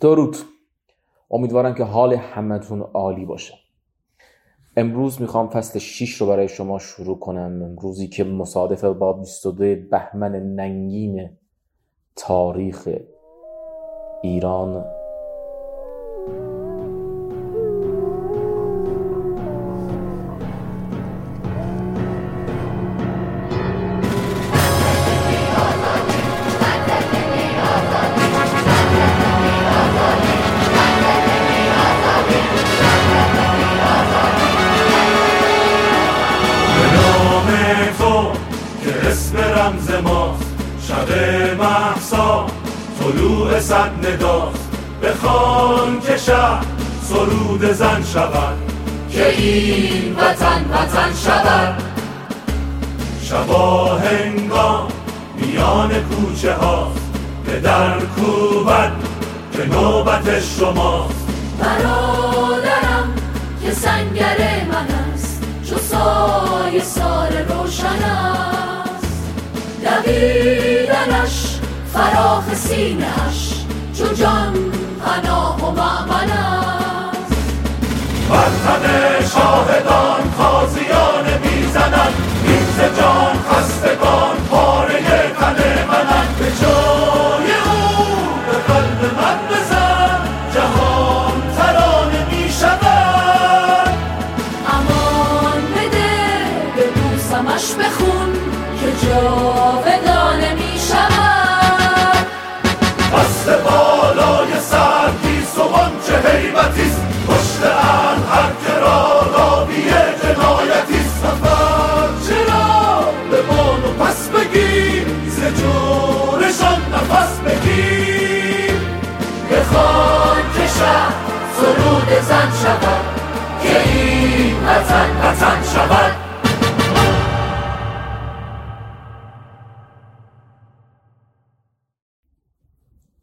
درود امیدوارم که حال همتون عالی باشه. امروز می‌خوام فصل 6 رو برای شما شروع کنم. امروزی که مصادف با 22 بهمن ننگین تاریخ ایران صد نداست بخوان که شهر سرود زن شود. که این وطن وطن شود. شبا هنگام میان کوچه ها. به در کوبد که نوبت شماست برادرم که سنگر من است. چو سای سار روشن است. دویدنش فراخ سینش چو جان پناه و معمن است. بر شاهدان خازیان می‌زنند. این جان خستگان سرود زن شود که این وطن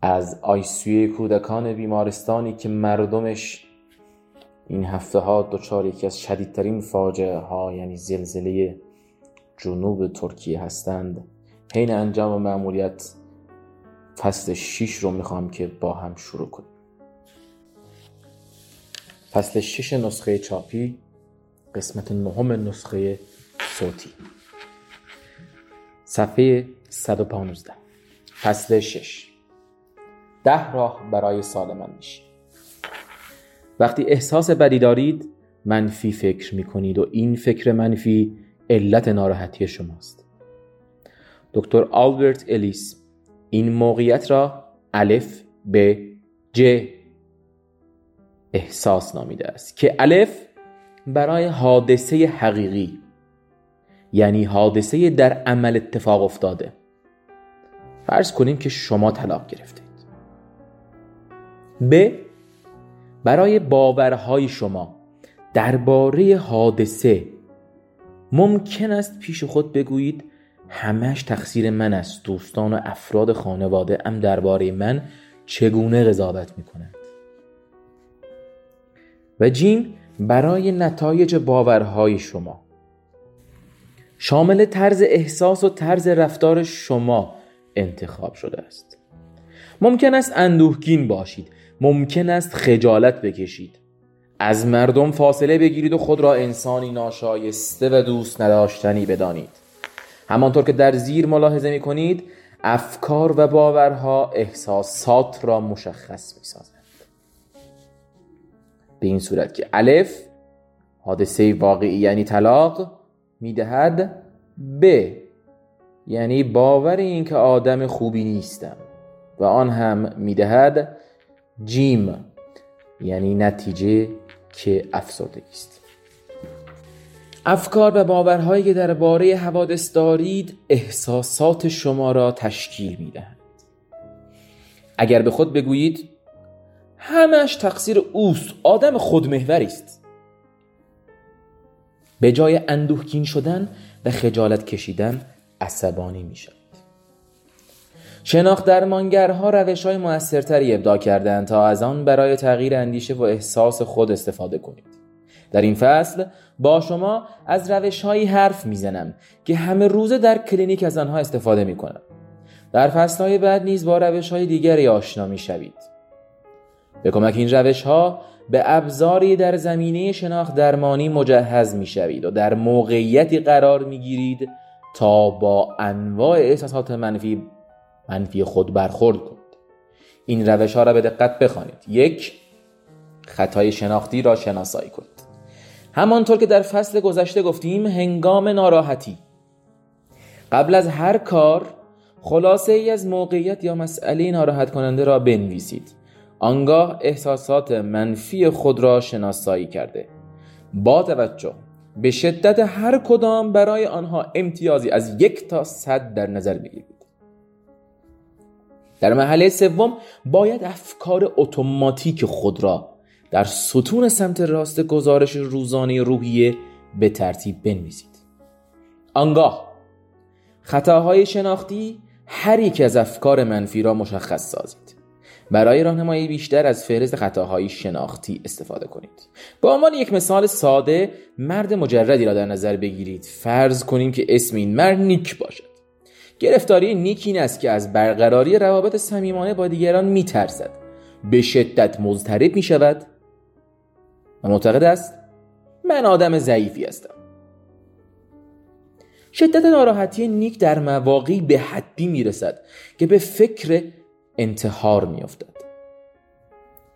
از آیسیوی کودکان بیمارستانی که مردمش این هفته ها دچار یکی از شدیدترین فاجعه ها یعنی زلزله جنوب ترکیه هستند. حین انجام معمولیت فصل 6 رو می‌خوام که با هم شروع کنیم. فصل 6 نسخه چاپی قسمت نهم نسخه صوتی. صفحه 115 فصل 6 ده راه برای سالمن میشی. وقتی احساس بدی دارید منفی فکر می‌کنید و این فکر منفی علت ناراحتی شماست. دکتر آلبرت الیس این موقعیت را الف به ج احساس نامیده است که الف برای حادثه حقیقی یعنی حادثه در عمل اتفاق افتاده. فرض کنیم که شما طلاق گرفته ب برای باورهای شما درباره حادثه ممکن است پیش خود بگویید همش تقصیر من است. دوستان و افراد خانواده ام درباره من چگونه قضاوت می‌کنند؟ و جیم برای نتایج باورهای شما. شامل طرز احساس و طرز رفتار شما انتخاب شده است. ممکن است اندوهگین باشید. ممکن است خجالت بکشید. از مردم فاصله بگیرید و خود را انسانی ناشایسته و دوست نداشتنی بدانید. همانطور که در زیر ملاحظه می کنید افکار و باورها احساسات را مشخص می سازند به این صورت که الف حادثه واقعی یعنی طلاق می‌دهد ب. یعنی باور اینکه آدم خوبی نیستم. و آن هم می‌دهد جیم یعنی نتیجه که افسردگی است افکار و باورهایی که درباره حوادث دارید احساسات شما را تشکیل می‌دهند. اگر به خود بگویید همش تقصیر اوست. آدم خودمهوری است. به جای اندوهگین شدن و خجالت کشیدن عصبانی می شناخت درمانگرها روش های موثرتری ابداع کردند تا از آن برای تغییر اندیشه و احساس خود استفاده کنید. در این فصل با شما از روش هایی حرف می‌زنم که همه روزه در کلینیک از آنها استفاده می کنم در فصل های بعد نیز با روش های دیگری آشنا می شوید به کمک این روش ها به ابزاری در زمینه شناخت درمانی مجهز می شوید و در موقعیتی قرار می گیرید تا با انواع احساسات منفی منفی خود برخورد کنید. این روش ها را به دقت بخوانید. یک خطای شناختی را شناسایی کنید. همانطور که در فصل گذشته گفتیم هنگام ناراحتی. قبل از هر کار خلاصه ای از موقعیت یا مسئله ناراحت کننده را بنویسید. آنگاه احساسات منفی خود را شناسایی کرده. با توجه به شدت هر کدام برای آنها امتیازی از یک تا صد در نظر بگیرید. در محله سوم باید افکار اتوماتیک خود را در ستون سمت راست گزارش روزانه روحیه به ترتیب بنویسید. آنگاه خطاهای شناختی هر یک از افکار منفی را مشخص سازید برای راهنمایی بیشتر از فهرست خطاهای شناختی استفاده کنید. به عنوان یک مثال ساده مرد مجردی را در نظر بگیرید. فرض کنیم که اسم این مرد نیک باشد. گرفتاری نیک این است که از برقراری روابط صمیمانه با دیگران میترسد. به شدت مضطرب می شود و معتقد است من آدم ضعیفی هستم. شدت ناراحتی نیک در مواقعی به حدی می‌رسد که به فکر انتحار میافتد.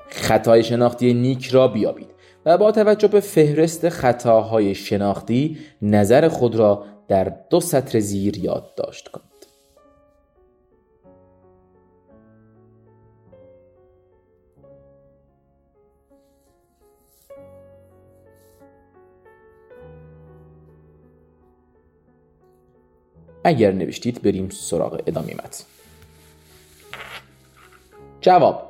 خطای شناختی نیک را بیابید و با توجه به فهرست خطاهای شناختی نظر خود را در دو سطر زیر یادداشت کنید. اگر نوشتید بریم سراغ ادامه متن. جواب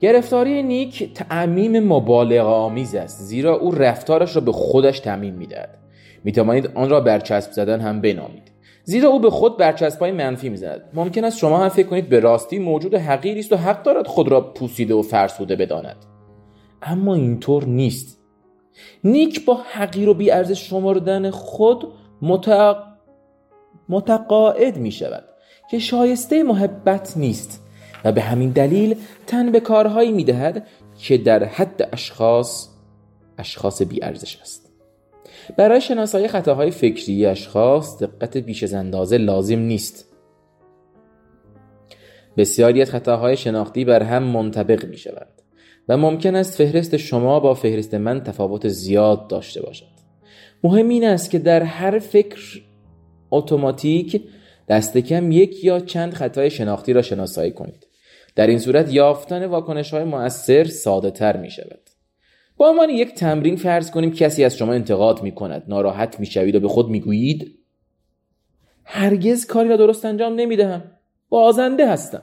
گرفتاری نیک تعمیم مبالغه آمیز است زیرا او رفتارش را به خودش تعمیم می‌دهد. می‌توانید آن را برچسب زدن هم بنامید. زیرا او به خود برچسبهای منفی می‌زند. ممکن است شما هم فکر کنید به راستی موجود حقیری است و حق دارد خود را پوسیده و فرسوده بداند. اما اینطور نیست. نیک با حقیر و بیارزش شمردن خود متق... متقاعد می شود که شایسته محبت نیست. و به همین دلیل تن به کارهایی می دهد که در حد اشخاص اشخاص بیارزش است. برای شناسایی خطاهای فکری اشخاص دقت بیش از اندازه لازم نیست. بسیاری از خطاهای شناختی بر هم منطبق می شود و ممکن است فهرست شما با فهرست من تفاوت زیاد داشته باشد. مهم این است که در هر فکر اتوماتیک دست کم یک یا چند خطای شناختی را شناسایی کنید. در این صورت یافتن واکنش های مؤثر ساده تر می شود با عنوان یک تمرین فرض کنیم کسی از شما انتقاد می کند ناراحت می شوید و به خود می گویید هرگز کاری را درست انجام نمی دهم بازنده هستم.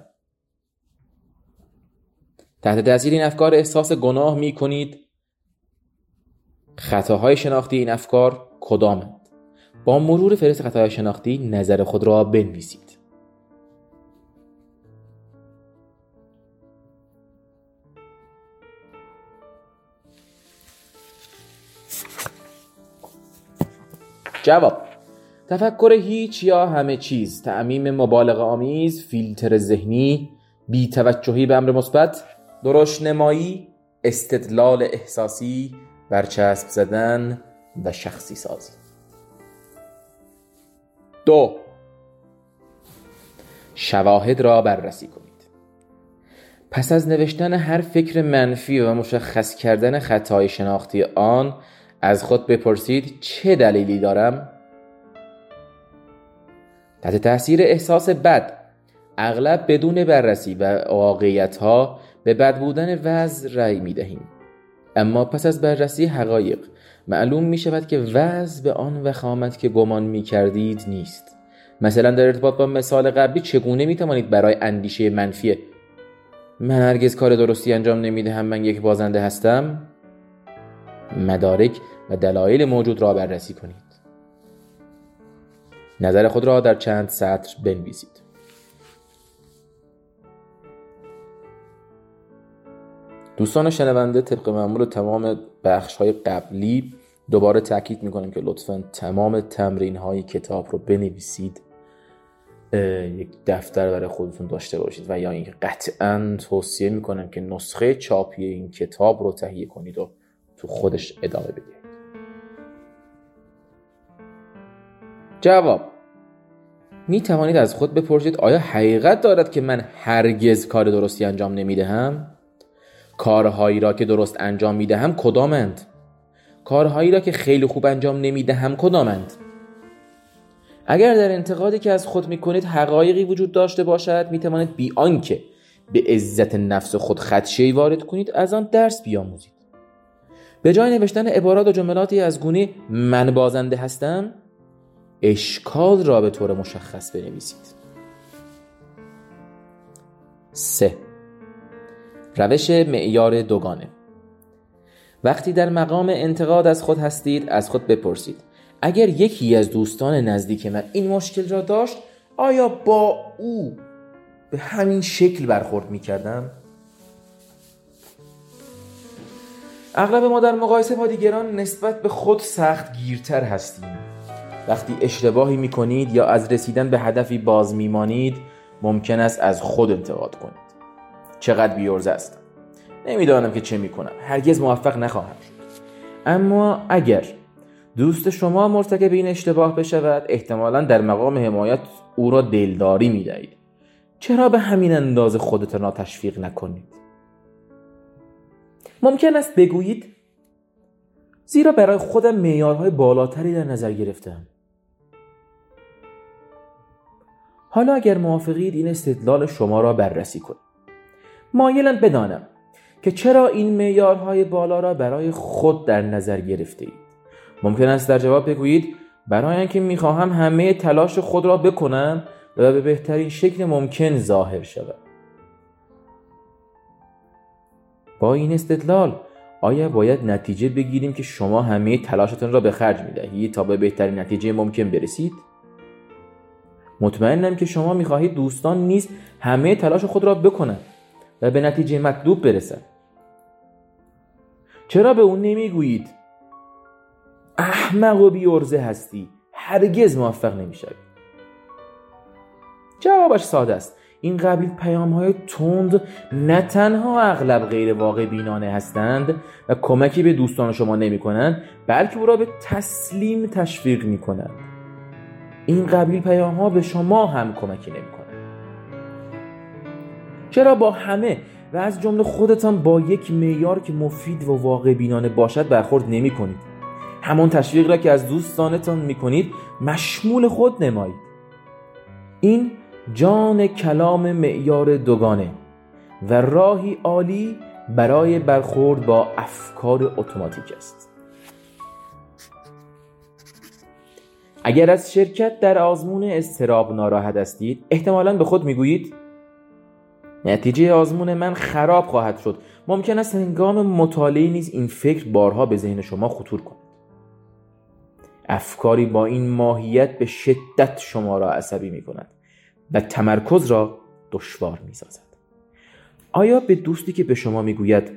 تحت تاثیر این افکار احساس گناه می کنید خطاهای شناختی این افکار کدامند؟ با مرور فهرست خطاهای شناختی نظر خود را بنویسید. جواب تفکر هیچ یا همه چیز تعمیم مبالغه آمیز فیلتر ذهنی بیتوجهی به امر مثبت درشت نمایی استدلال احساسی برچسب زدن و شخصی سازی. دو شواهد را بررسی کنید. پس از نوشتن هر فکر منفی و مشخص کردن خطای شناختی آن از خود بپرسید چه دلیلی دارم؟ تحت تاثیر احساس بد اغلب بدون بررسی و واقعیت ها به بد بودن وضع رأی می دهیم اما پس از بررسی حقایق معلوم می شود که وضع به آن وخامت که گمان می کردید نیست. مثلا در ارتباط با مثال قبلی چگونه می توانید برای اندیشه منفی من هرگز کار درستی انجام نمی دهم من یک بازنده هستم؟ مدارک و دلایل موجود را بررسی کنید. نظر خود را در چند سطر بنویسید. دوستان شنونده طبق معمول تمام بخش های قبلی دوباره تاکید می‌کنم که لطفا تمام تمرین های کتاب رو بنویسید یک دفتر برای خودتون داشته باشید و یا اینکه قطعا توصیه می‌کنم که نسخه چاپی این کتاب رو تهیه کنید و تو خودش ادامه بدید. جواب می توانید از خود بپرسید آیا حقیقت دارد که من هرگز کار درستی انجام نمی دهم؟ کارهایی را که درست انجام می دهم کدامند؟ کارهایی را که خیلی خوب انجام نمی دهم کدامند؟ اگر در انتقادی که از خود می کنید حقایقی وجود داشته باشد می توانید بی آنکه به عزت نفس خود خدشه‌ای وارد کنید از آن درس بیاموزید به جای نوشتن عبارات و جملاتی از گونه من بازنده هستم اشکال را به طور مشخص بنویسید. سه. روش معیار دوگانه. وقتی در مقام انتقاد از خود هستید از خود بپرسید. اگر یکی از دوستان نزدیک من این مشکل را داشت آیا با او به همین شکل برخورد می کردم؟ اغلب ما در مقایسه با دیگران نسبت به خود سخت گیرتر هستیم. وقتی اشتباهی می کنید یا از رسیدن به هدفی باز میمانید ممکن است از خود انتقاد کنید. چقدر بیورزه است. نمی‌دانم که چه می کنم هرگز موفق نخواهم شد. اما اگر دوست شما مرتکب این اشتباه بشود احتمالا در مقام حمایت او را دلداری می دهید چرا به همین اندازه خودتان را تشویق نکنید؟ ممکن است بگویید زیرا برای خودم معیارهای بالاتری در نظر گرفتم حالا اگر موافقید این استدلال شما را بررسی کنید مایلم بدانم که چرا این معیارهای بالا را برای خود در نظر گرفته اید ممکن است در جواب بگویید برای اینکه می‌خواهم همه تلاش خود را بکنم و به بهترین شکل ممکن ظاهر شود. با این استدلال آیا باید نتیجه بگیریم که شما همه تلاشتان را به خرج می دهید تا به بهترین نتیجه ممکن برسید؟ مطمئنم که شما می‌خواهید دوستان نیز همه تلاش خود را بکنند و به نتیجه مطلوب برسند چرا به اون نمی‌گویید؟ احمق و بیورزه هستی. هرگز موفق نمی‌شوی. جوابش ساده است. این قبیل پیام های تند نه تنها اغلب غیر واقع بینانه هستند و کمکی به دوستان شما نمی کنند بلکه او را به تسلیم تشویق می کنند این قبیل پیام ها به شما هم کمکی نمی کنند چرا با همه و از جمله خودتان با یک معیار که مفید و واقع بینانه باشد برخورد نمی کنید همان تشویق را که از دوستانتان می کنید مشمول خود نمایید. این جان کلام معیار دوگانه و راهی عالی برای برخورد با افکار اتوماتیک است. اگر از شرکت در آزمون استراب ناراحت هستید احتمالا به خود می‌گویید نتیجه آزمون من خراب خواهد شد. ممکن است هنگام مطالعه نیز این فکر بارها به ذهن شما خطور کند. افکاری با این ماهیت به شدت شما را عصبی می کند و تمرکز را دشوار می سازد آیا به دوستی که به شما می گوید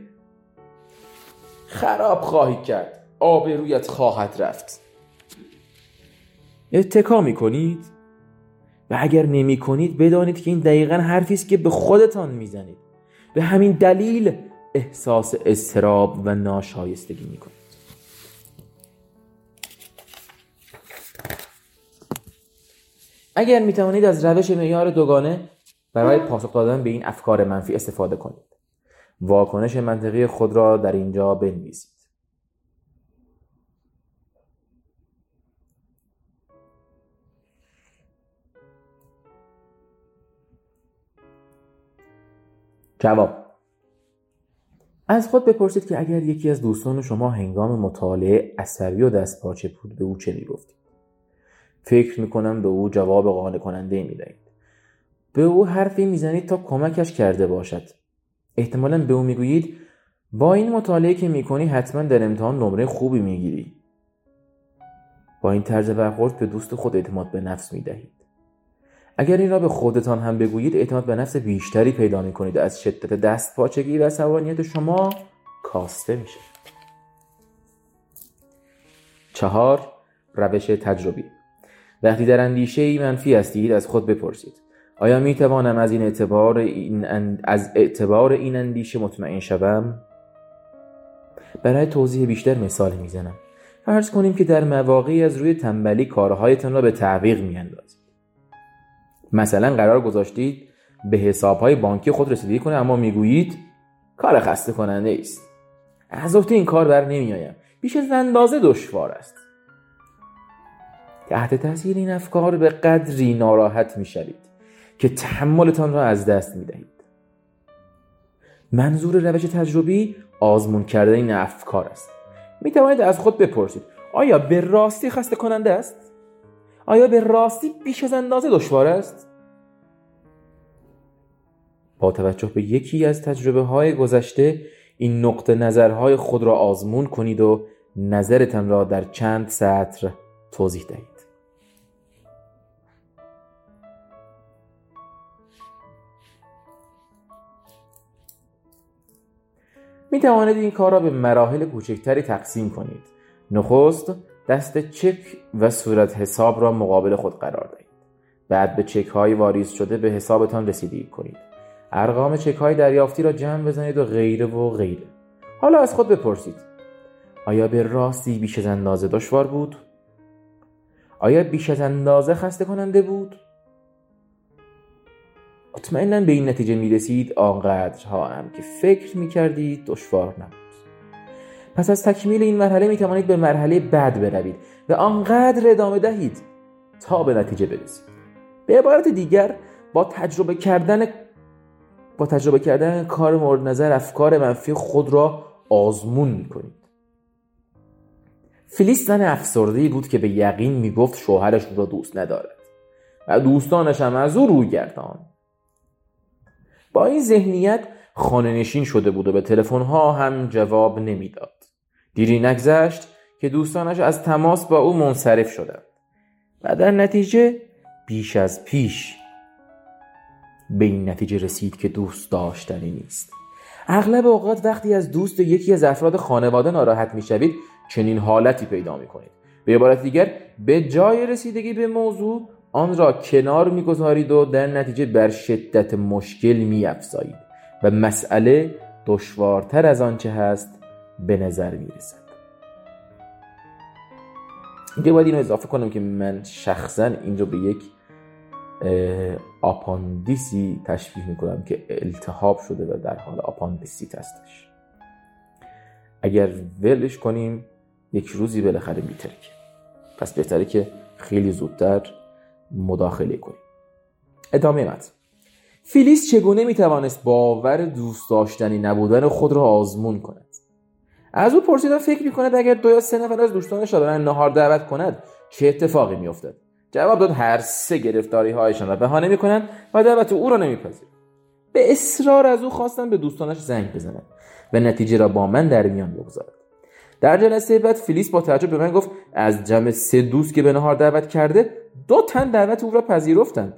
خراب خواهی کرد آبرویت خواهد رفت؟ اتکا می کنید و اگر نمی کنید بدانید که این دقیقا حرفی است که به خودتان می‌زنید. به همین دلیل احساس استراب و ناشایستگی می کنید اگر می توانید از روش معیار دوگانه برای پاسخ دادن به این افکار منفی استفاده کنید. واکنش منطقی خود را در اینجا بنویسید. جواب. از خود بپرسید که اگر یکی از دوستان شما هنگام مطالعه عصبی و دست پاچه بود به او چه می‌گفتید فکر می‌کنم به او جواب قانع کننده می‌دهید. به او حرفی می‌زنید تا کمکش کرده باشد. احتمالا به او می‌گویید با این مطالعه که می‌کنی حتما در امتحان نمره خوبی می‌گیری. با این طرز برخورد به دوست خود اعتماد به نفس می‌دهید. اگر این را به خودتان هم بگویید اعتماد به نفس بیشتری پیدا می کنید از شدت دست پاچگی و سوانیت شما کاسته میشه. چهار روش تجربی. وقتی در اندیشه منفی هستید از خود بپرسید. آیا می توانم از این اعتبار این از اعتبار این اندیشه مطمئن شوم؟ برای توضیح بیشتر مثال می‌زنم. فرض کنیم که در مواقعی از روی تنبلی کارهایتان را به تعویق میاندازید. مثلا قرار گذاشتید به حسابهای بانکی خود رسیدگی کنه اما می‌گویید کار خسته کننده است. از این کار بر نمیآیم. بیش از اندازه دشوار است. تحت تاثیر این افکار به قدری ناراحت می‌شوید که تحملتان را از دست می‌دهید. منظور روش تجربی آزمون کردن این افکار است. می توانید از خود بپرسید آیا به راستی خسته کننده است؟ آیا به راستی بیش از اندازه دشوار است؟ با توجه به یکی از تجربه های گذشته این نقطه نظرهای خود را آزمون کنید و نظرتان را در چند سطر توضیح دهید. می توانید این کار را به مراحل کوچکتری تقسیم کنید. نخست دست چک و صورت حساب را مقابل خود قرار دهید. بعد به چک های واریز شده به حسابتان رسیدگی کنید. ارقام چک های دریافتی را جمع بزنید و غیره و غیره. حالا از خود بپرسید. آیا به راستی بیش از اندازه دشوار بود؟ آیا بیش از اندازه خسته کننده بود؟ مطمئنا به این نتیجه می رسید آنقدرها هم که فکر می کردید دشوار نبود. پس از تکمیل این مرحله می توانید به مرحله بعد بروید و آنقدر ادامه دهید تا به نتیجه برسید. به عبارت دیگر با تجربه کردن با تجربه کردن کار مورد نظر افکار منفی خود را آزمون می کنید فلیس زن افسردهی بود که به یقین می‌گفت شوهرش را دوست ندارد و دوستانش هم از او روی گردان با این ذهنیت خانه نشین شده بود و به تلفن ها هم جواب نمی‌داد. دیری نگذشت که دوستانش از تماس با او منصرف شدند. و در نتیجه بیش از پیش به این نتیجه رسید که دوست داشتنی نیست. اغلب اوقات وقتی از دوست یکی از افراد خانواده ناراحت می‌شوید چنین حالتی پیدا می‌کنید. به عبارت دیگر به جای رسیدگی به موضوع آن را کنار می‌گذارید و در نتیجه بر شدت مشکل میافزایید. و مسئله دشوارتر از آنچه هست به نظر می‌رسد. اینجا باید اینو اضافه کنم که من شخصا اینجا رو به یک آپاندیسی تشبیه می‌کنم که التهاب شده و در حال آپاندیسیت هستش. اگر ولش کنیم یک روزی بالاخره میترکه. پس بهتره که خیلی زودتر مداخله کنیم. ادامه متن. فیلیس چگونه می‌توانست باور دوست داشتنی نبودن خود را آزمون کند؟ از او پرسیدم فکر می‌کند اگر دو یا سه نفر از دوستانش را برن نهار دعوت کند چه اتفاقی میافتد؟ جواب داد هر سه گرفتاری هایشان را بهانه می‌کنند و دعوت او را نمیپذیرند. به اصرار از او خواستن به دوستانش زنگ بزند و نتیجه را با من در میان بگذارد در جلسه بعد فیلیس با تعجب به من گفت از جمع سه دوست که به نهار دعوت کرده دو تن دعوت او را پذیرفتند.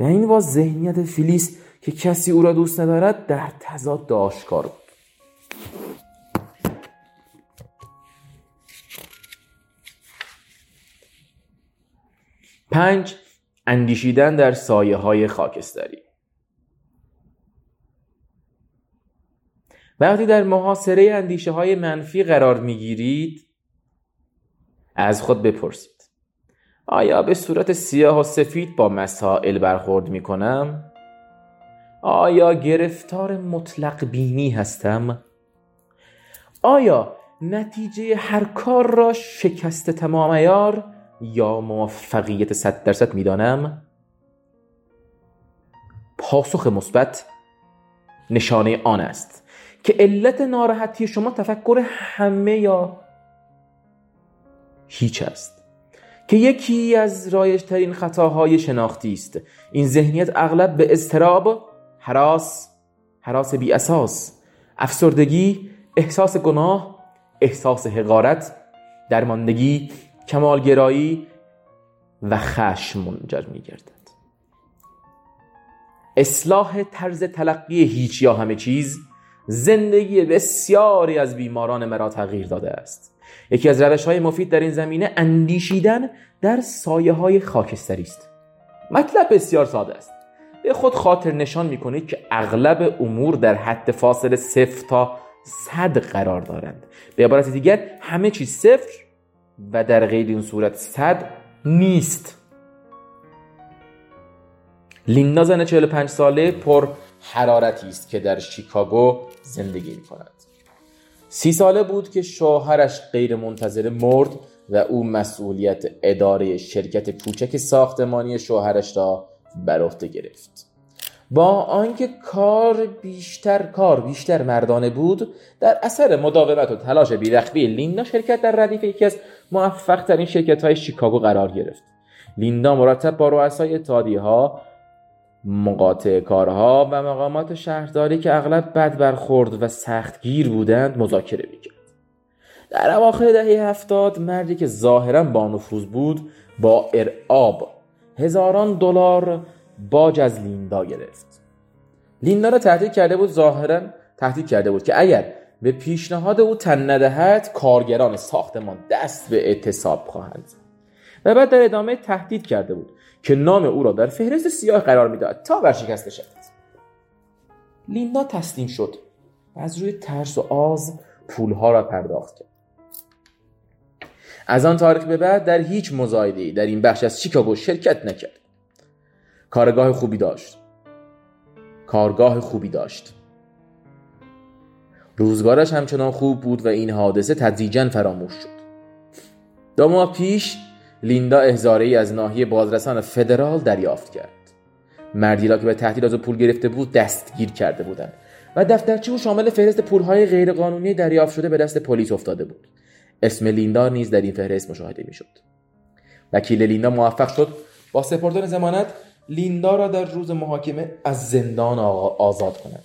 و این با ذهنیت فیلیس که کسی او را دوست ندارد در تضاد آشکار بود. پنج اندیشیدن در سایه های خاکستری وقتی در محاصره اندیشه های منفی قرار می‌گیرید از خود بپرسید آیا به صورت سیاه و سفید با مسائل برخورد می کنم؟ آیا گرفتار مطلق بینی هستم؟ آیا نتیجه هر کار را شکست تمام ایار یا موفقیت صد درصد می دانم؟ پاسخ مثبت نشانه آن است که علت ناراحتی شما تفکر همه یا هیچ است که یکی از رایجترین خطاهای شناختی است این ذهنیت اغلب به اضطراب حراس حراس بی اساس افسردگی احساس گناه احساس حقارت درماندگی کمالگرایی و خشم منجر می گردد اصلاح طرز تلقی هیچ یا همه چیز زندگی بسیاری از بیماران مرا تغییر داده است. یکی از روش های مفید در این زمینه اندیشیدن در سایه های خاکستری است. مطلب بسیار ساده است. به خود خاطر نشان می‌کنید که اغلب امور در حد فاصله صفر تا صد قرار دارند. به عبارت دیگر همه چیز صفر و در غیر این صورت صد نیست. لیندا زن 45 ساله پر حرارتی است که در شیکاگو زندگی می کند سی ساله بود که شوهرش غیر منتظره مرد و او مسئولیت اداره شرکت کوچک ساختمانی شوهرش را بر عهده گرفت. با آنکه کار بیشتر کار بیشتر مردانه بود در اثر مداومت و تلاش بیرخبی لیندا شرکت در ردیف یکی از موفق ترین شرکت های شیکاگو قرار گرفت. لیندا مرتب با رؤسای اتحادیه ها مقاطع کارها و مقامات شهرداری که اغلب بد برخورد و سختگیر بودند مذاکره می‌کرد. در اواخر دهه هفتاد مردی که ظاهرا با نفوذ بود با ارعاب هزاران دلار باج از لیندا گرفت. لیندا را تهدید کرده بود ظاهرا تهدید کرده بود که اگر به پیشنهاد او تن ندهد کارگران ساختمان دست به اعتصاب خواهند و بعد در ادامه تهدید کرده بود که نام او را در فهرست سیاه قرار می‌داد تا ورشکسته شود. لیندا تسلیم شد و از روی ترس و آز پولها را پرداخت کرد. از آن تاریخ به بعد در هیچ مزایده در این بخش از شیکاگو شرکت نکرد. کارگاه خوبی داشت. کارگاه خوبی داشت. روزگارش همچنان خوب بود و این حادثه تدریجا فراموش شد. دو ماه پیش لیندا احزاره از ناحیه بازرسان فدرال دریافت کرد. مردی را که به تهدید از پول گرفته بود دستگیر کرده بودند و دفترچه او شامل فهرست پولهای غیرقانونی دریافت شده به دست پلیس افتاده بود. اسم لیندا نیز در این فهرست مشاهده می‌شد. وکیل لیندا موفق شد با سپردن زمانت لیندا را در روز محاکمه از زندان آزاد کند.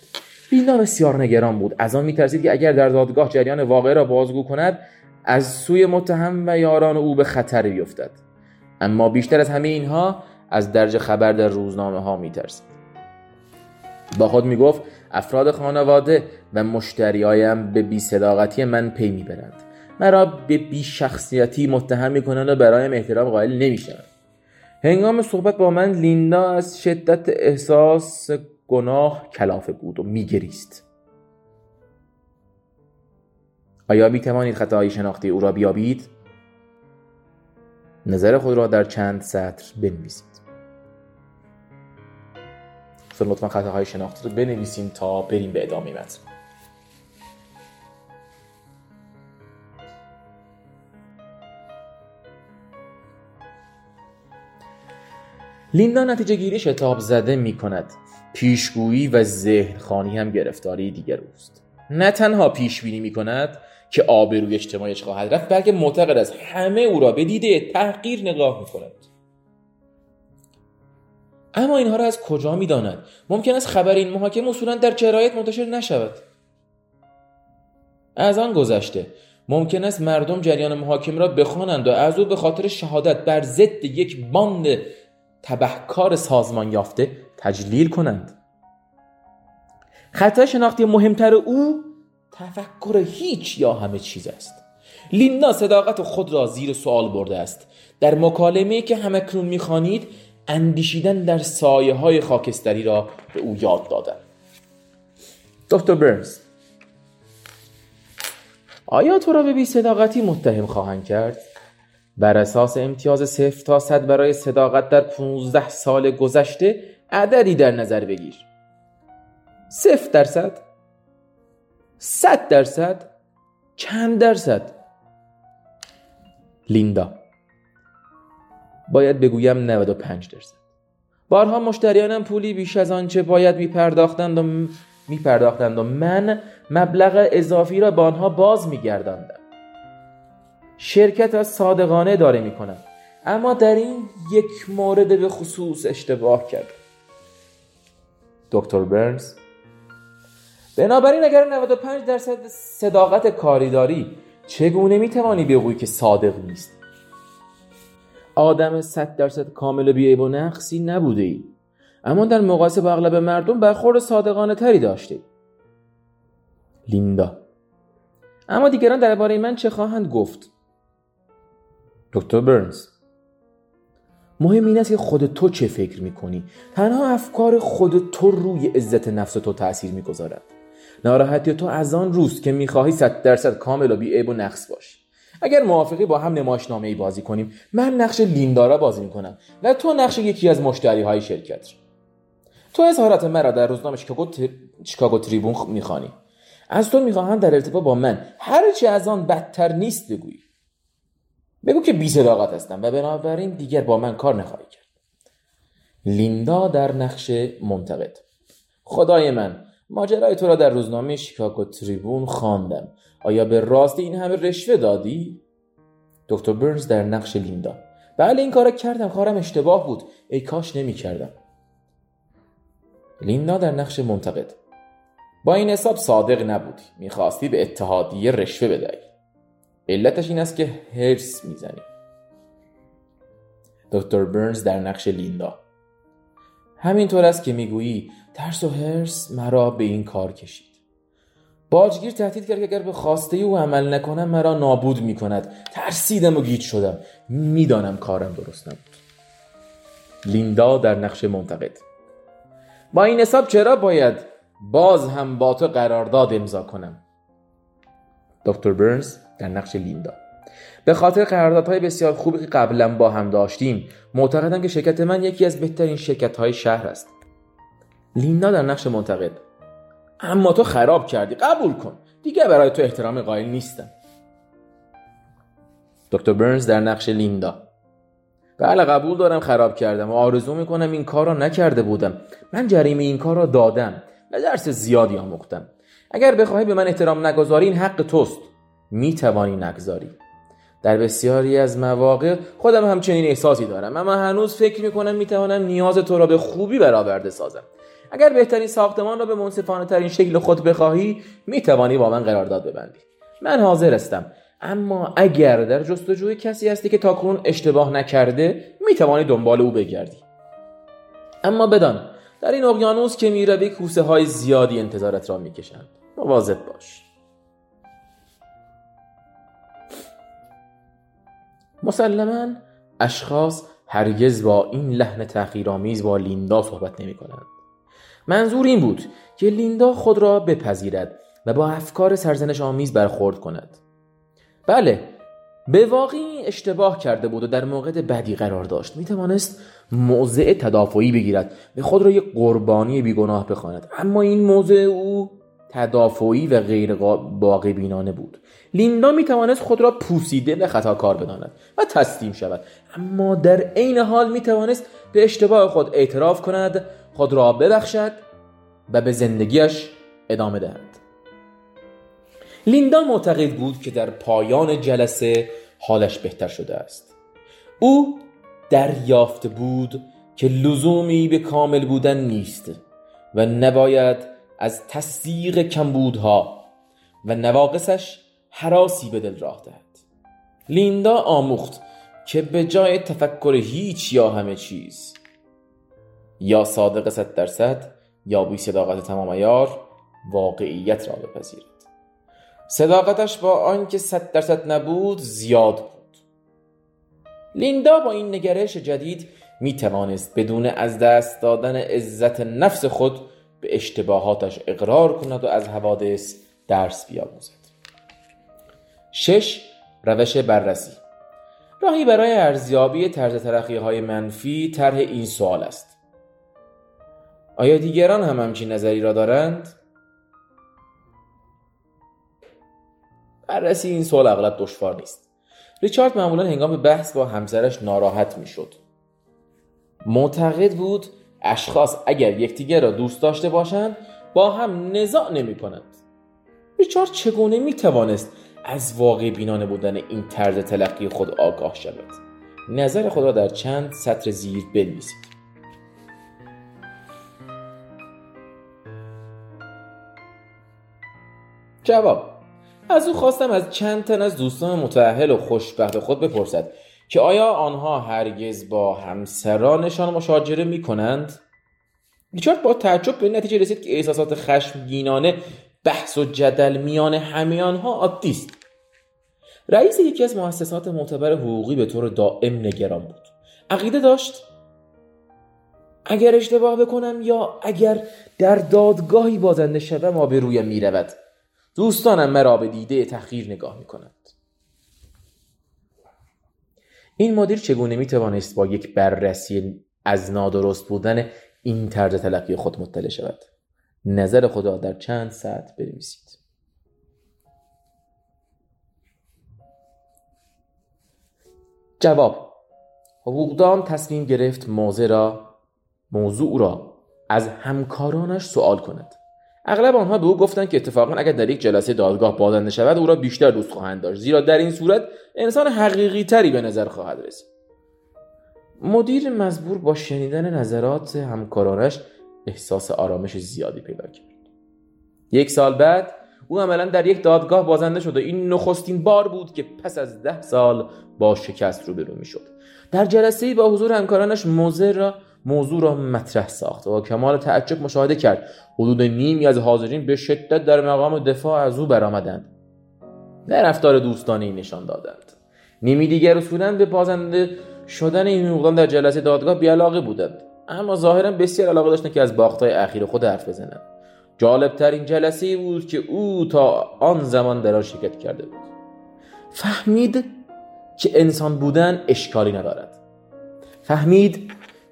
لیندا بسیار نگران بود. از آن میترسید که اگر در دادگاه جریان واقعه را بازگو کند از سوی متهم و یاران او به خطر بیفتد. اما بیشتر از همه اینها از درج خبر در روزنامه ها میترسید. با خود می‌گفت افراد خانواده و مشتریایم به بی صداقتی من پی می‌برند. مرا به بی شخصیتی متهم می‌کنند و برایم احترام قائل نمی‌شوند. هنگام صحبت با من لیندا از شدت احساس گناه کلافه بود و میگریست. آیا می توانید خطاهای شناختی او را بیابید؟ نظر خود را در چند سطر بنویسید. لطفا خطاهای شناختی رو بنویسیم تا بریم به ادامه متن. لیندا نتیجه گیری شتاب زده می کند پیشگویی و ذهن خانی هم گرفتاری دیگر اوست. نه تنها پیش بینی می کند که آبروی اجتماعیش خواهد رفت بلکه معتقد است همه او را به دیده تحقیر نگاه می کند اما اینها را از کجا می داند؟ ممکن است خبر این محاکمه اصولا در جرایت منتشر نشود. از آن گذشته ممکن است مردم جریان محاکمه را بخوانند و از او به خاطر شهادت بر ضد یک باند تبهکار سازمان یافته تجلیل کنند. خطای شناختی مهمتر او تفکر هیچ یا همه چیز است. لیندا صداقت خود را زیر سوال برده است. در مکالمه که همکنون می‌خوانید اندیشیدن در سایه های خاکستری را به او یاد دادن دکتر برنز آیا تو را به بی صداقتی متهم خواهند کرد؟ بر اساس امتیاز صفر تا صد برای صداقت در 15 سال گذشته عددی در نظر بگیر. صفر درصد صد درصد چند درصد؟ لیندا. باید بگویم 95 درصد. بارها مشتریانم پولی بیش از آنچه باید میپرداختند و میپرداختند و من مبلغ اضافی را به آنها باز میگرداندم. شرکت از صادقانه داره می‌کنم. اما در این یک مورد به خصوص اشتباه کرد. دکتر برنز بنابراین اگر 95 درصد صداقت کاری داری چگونه می‌توانی بگویی که صادق نیست؟ آدم 100 درصد کامل و بیعیب و نقصی نبوده ای. اما در مقایسه با اغلب مردم برخورد صادقانه تری داشته. لیندا. اما دیگران درباره من چه خواهند گفت؟ دکتر برنز. مهم این است که خود تو چه فکر می‌کنی؟ تنها افکار خود تو روی عزت نفس تو تاثیر می‌گذارد. ناراحتی تو از آن روز که می‌خواهی صد درصد کامل و بیعیب و نقص باشی اگر موافقی با هم نمایشنامه ای بازی کنیم من نقش لیندارا بازی می‌کنم و تو نقش یکی از مشتری های شرکت. تو اظهارات مرا در روزنامه شیکاگو, شیکاگو تریبون می‌خوانی. از تو می‌خواهم در ارتباط با من. هرچی از آن بدتر نیست بگویی. بگو که بی صداقت هستم و بنابراین دیگر با من کار نخواهی کرد. لیندا در نقش منتقد. خدای من ماجرای تو را در روزنامه شیکاگو تریبون خواندم. آیا به راستی این همه رشوه دادی؟ دکتر برنز در نقش لیندا. بله این کار کردم. کارم اشتباه بود. ای کاش نمی کردم لیندا در نقش منتقد. با این حساب صادق نبودی. می‌خواستی به اتحادیه رشوه بدهی. علتش این است که هرس می‌زنی دکتر برنز در نقش لیندا. همینطور است که می‌گویی ترس و هرس مرا به این کار کشید. باجگیر تهدید کرد که اگر به خواسته او عمل نکنم مرا نابود می‌کند. ترسیدم و گیج شدم. می‌دانم کارم درست نبود. لیندا در نقش منتقد. با این حساب چرا باید باز هم با تو قرارداد امضا کنم؟ دکتر برنز در نقش لیندا. به خاطر قراردادهای بسیار خوبی که قبلا با هم داشتیم معتقدم که شرکت من یکی از بهترین شرکت های شهر است. لیندا در نقش منتقد اما تو خراب کردی قبول کن. دیگه برای تو احترام قائل نیستم. دکتر برنز در نقش لیندا. بله قبول دارم خراب کردم و آرزو می‌کنم این کار را نکرده بودم. من جریمه این کار را دادم. و درس زیادی آموختم. اگر بخواهی به من احترام نگذاری این حق توست. می‌توانی نگذاری. در بسیاری از مواقع خودم همچنین احساسی دارم اما هنوز فکر می‌کنم می‌توانم نیاز تو را به خوبی برآورده سازم. اگر بهترین ساختمان را به منصفانه ترین شکل خود بخواهی می‌توانی با من قرارداد ببندی. من حاضر هستم اما اگر در جستجوی کسی هستی که تاکنون اشتباه نکرده می‌توانی دنبال او بگردی. اما بدان در این اقیانوس که می‌روی کوسه های زیادی انتظارت را می‌کشند. مواظب باش. مسلما اشخاص هرگز با این لحن تحقیرآمیز با لیندا صحبت نمی کنند. منظور این بود که لیندا خود را بپذیرد و با افکار سرزنش آمیز برخورد کند. بله به واقعی اشتباه کرده بود و در موقع بدی قرار داشت. می توانست موضع تدافعی بگیرد به خود را یک قربانی بیگناه بخواند. اما این موضع او تدافعی و غیر باقی بینانه بود. لیندا می توانست خود را پوسیده و خطا کار بداند و تسلیم شود. اما در عین حال می توانست به اشتباه خود اعتراف کند خود را ببخشد و به زندگیش ادامه دهد. لیندا معتقد بود که در پایان جلسه حالش بهتر شده است. او دریافت بود که لزومی به کامل بودن نیست و نباید از تصدیق کمبودها و نواقصش حراسی به دل راه دهد. لیندا آموخت که به جای تفکر هیچ یا همه چیز یا صادق صد درصد یا بی صداقت تمام ایار واقعیت را بپذیرد. صداقتش با آنکه صد درصد نبود زیاد بود. لیندا با این نگرش جدید می توانست بدون از دست دادن عزت نفس خود به اشتباهاتش اقرار کند و از حوادث درس بیاموزد. شش روش بررسی. راهی برای ارزیابی طرز ترقی های منفی طرح این سوال است. آیا دیگران هم همچین نظری را دارند؟ بررسی این سوال اغلب دشوار نیست. ریچارد معمولا هنگام بحث با همسرش ناراحت می‌شد. معتقد بود اشخاص اگر یکدیگر را دوست داشته باشند با هم نزاع نمی کنند ریچارد چگونه می توانست از واقع بینانه بودن این طرز تلقی خود آگاه شود؟ نظر خود را در چند سطر زیر بنویسید. جواب از او خواستم از چند تن از دوستان متأهل و خوشبخت خود بپرسد. که آیا آنها هرگز با همسرانشان مشاجره می کنند؟ ریچارد با تعجب به نتیجه رسید که احساسات خشمگینانه بحث و جدل میان همه آنها عادی است. رئیس یکی از مؤسسات معتبر حقوقی به طور دائم نگران بود. عقیده داشت؟ اگر اشتباه بکنم یا اگر در دادگاهی بازنده شوم آبرویم می‌رود. دوستانم مرا به دیده تحقیر نگاه می‌کنند. این مدیر چگونه می‌توانست با یک بررسی از نادرست بودن این طرز تلقی خود مطلع شود؟ نظر خدا در چند ساعت بنویسید. جواب حقوقدان تصمیم گرفت موضوع را موضوع را از همکارانش سوال کند. اغلب آنها به او گفتند که اتفاقا اگر در یک جلسه دادگاه بازنده شود او را بیشتر دوست خواهند داشت زیرا در این صورت انسان حقیقی تری به نظر خواهد رسید. مدیر مزبور با شنیدن نظرات همکارانش احساس آرامش زیادی پیدا کرد. یک سال بعد او عملا در یک دادگاه بازنده شد و این نخستین بار بود که پس از ده سال با شکست روبرو می‌شد. در جلسه با حضور همکارانش موزر را موضوع را مطرح ساخت و کمال تعجب مشاهده کرد. حدود نیمی از حاضرین به شدت در مقام دفاع از او برآمدند. نه رفتار دوستانه نشان دادند. نیمی دیگر اصولا به بازنده شدن این حقوقدان در جلسه دادگاه بیعلاقه بودند. اما ظاهرا بسیار علاقه داشتند که از باختهای اخیر خود حرف بزنند. جالب ترین جلسه بود که او تا آن زمان در آن شرکت کرده بود. فهمید که انسان بودن اشکالی ندارد. فهمید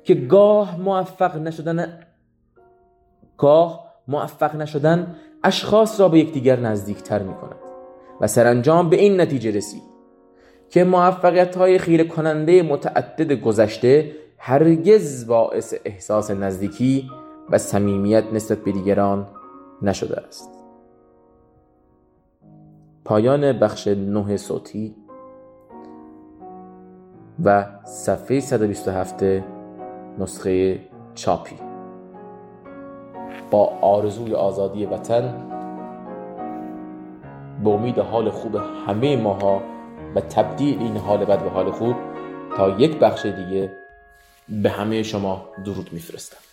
که گاه موفق نشدن گاه موفق نشدن اشخاص را به یکدیگر نزدیکتر می کند و سرانجام به این نتیجه رسید که موفقیت های خیره کننده متعدد گذشته هرگز باعث احساس نزدیکی و صمیمیت نسبت به دیگران نشده است. پایان بخش نه صوتی و صفحه 127 نسخه چاپی. با آرزوی آزادی وطن به امید حال خوب همه ماها و تبدیل این حال بد به حال خوب تا یک بخش دیگه به همه شما درود میفرستم.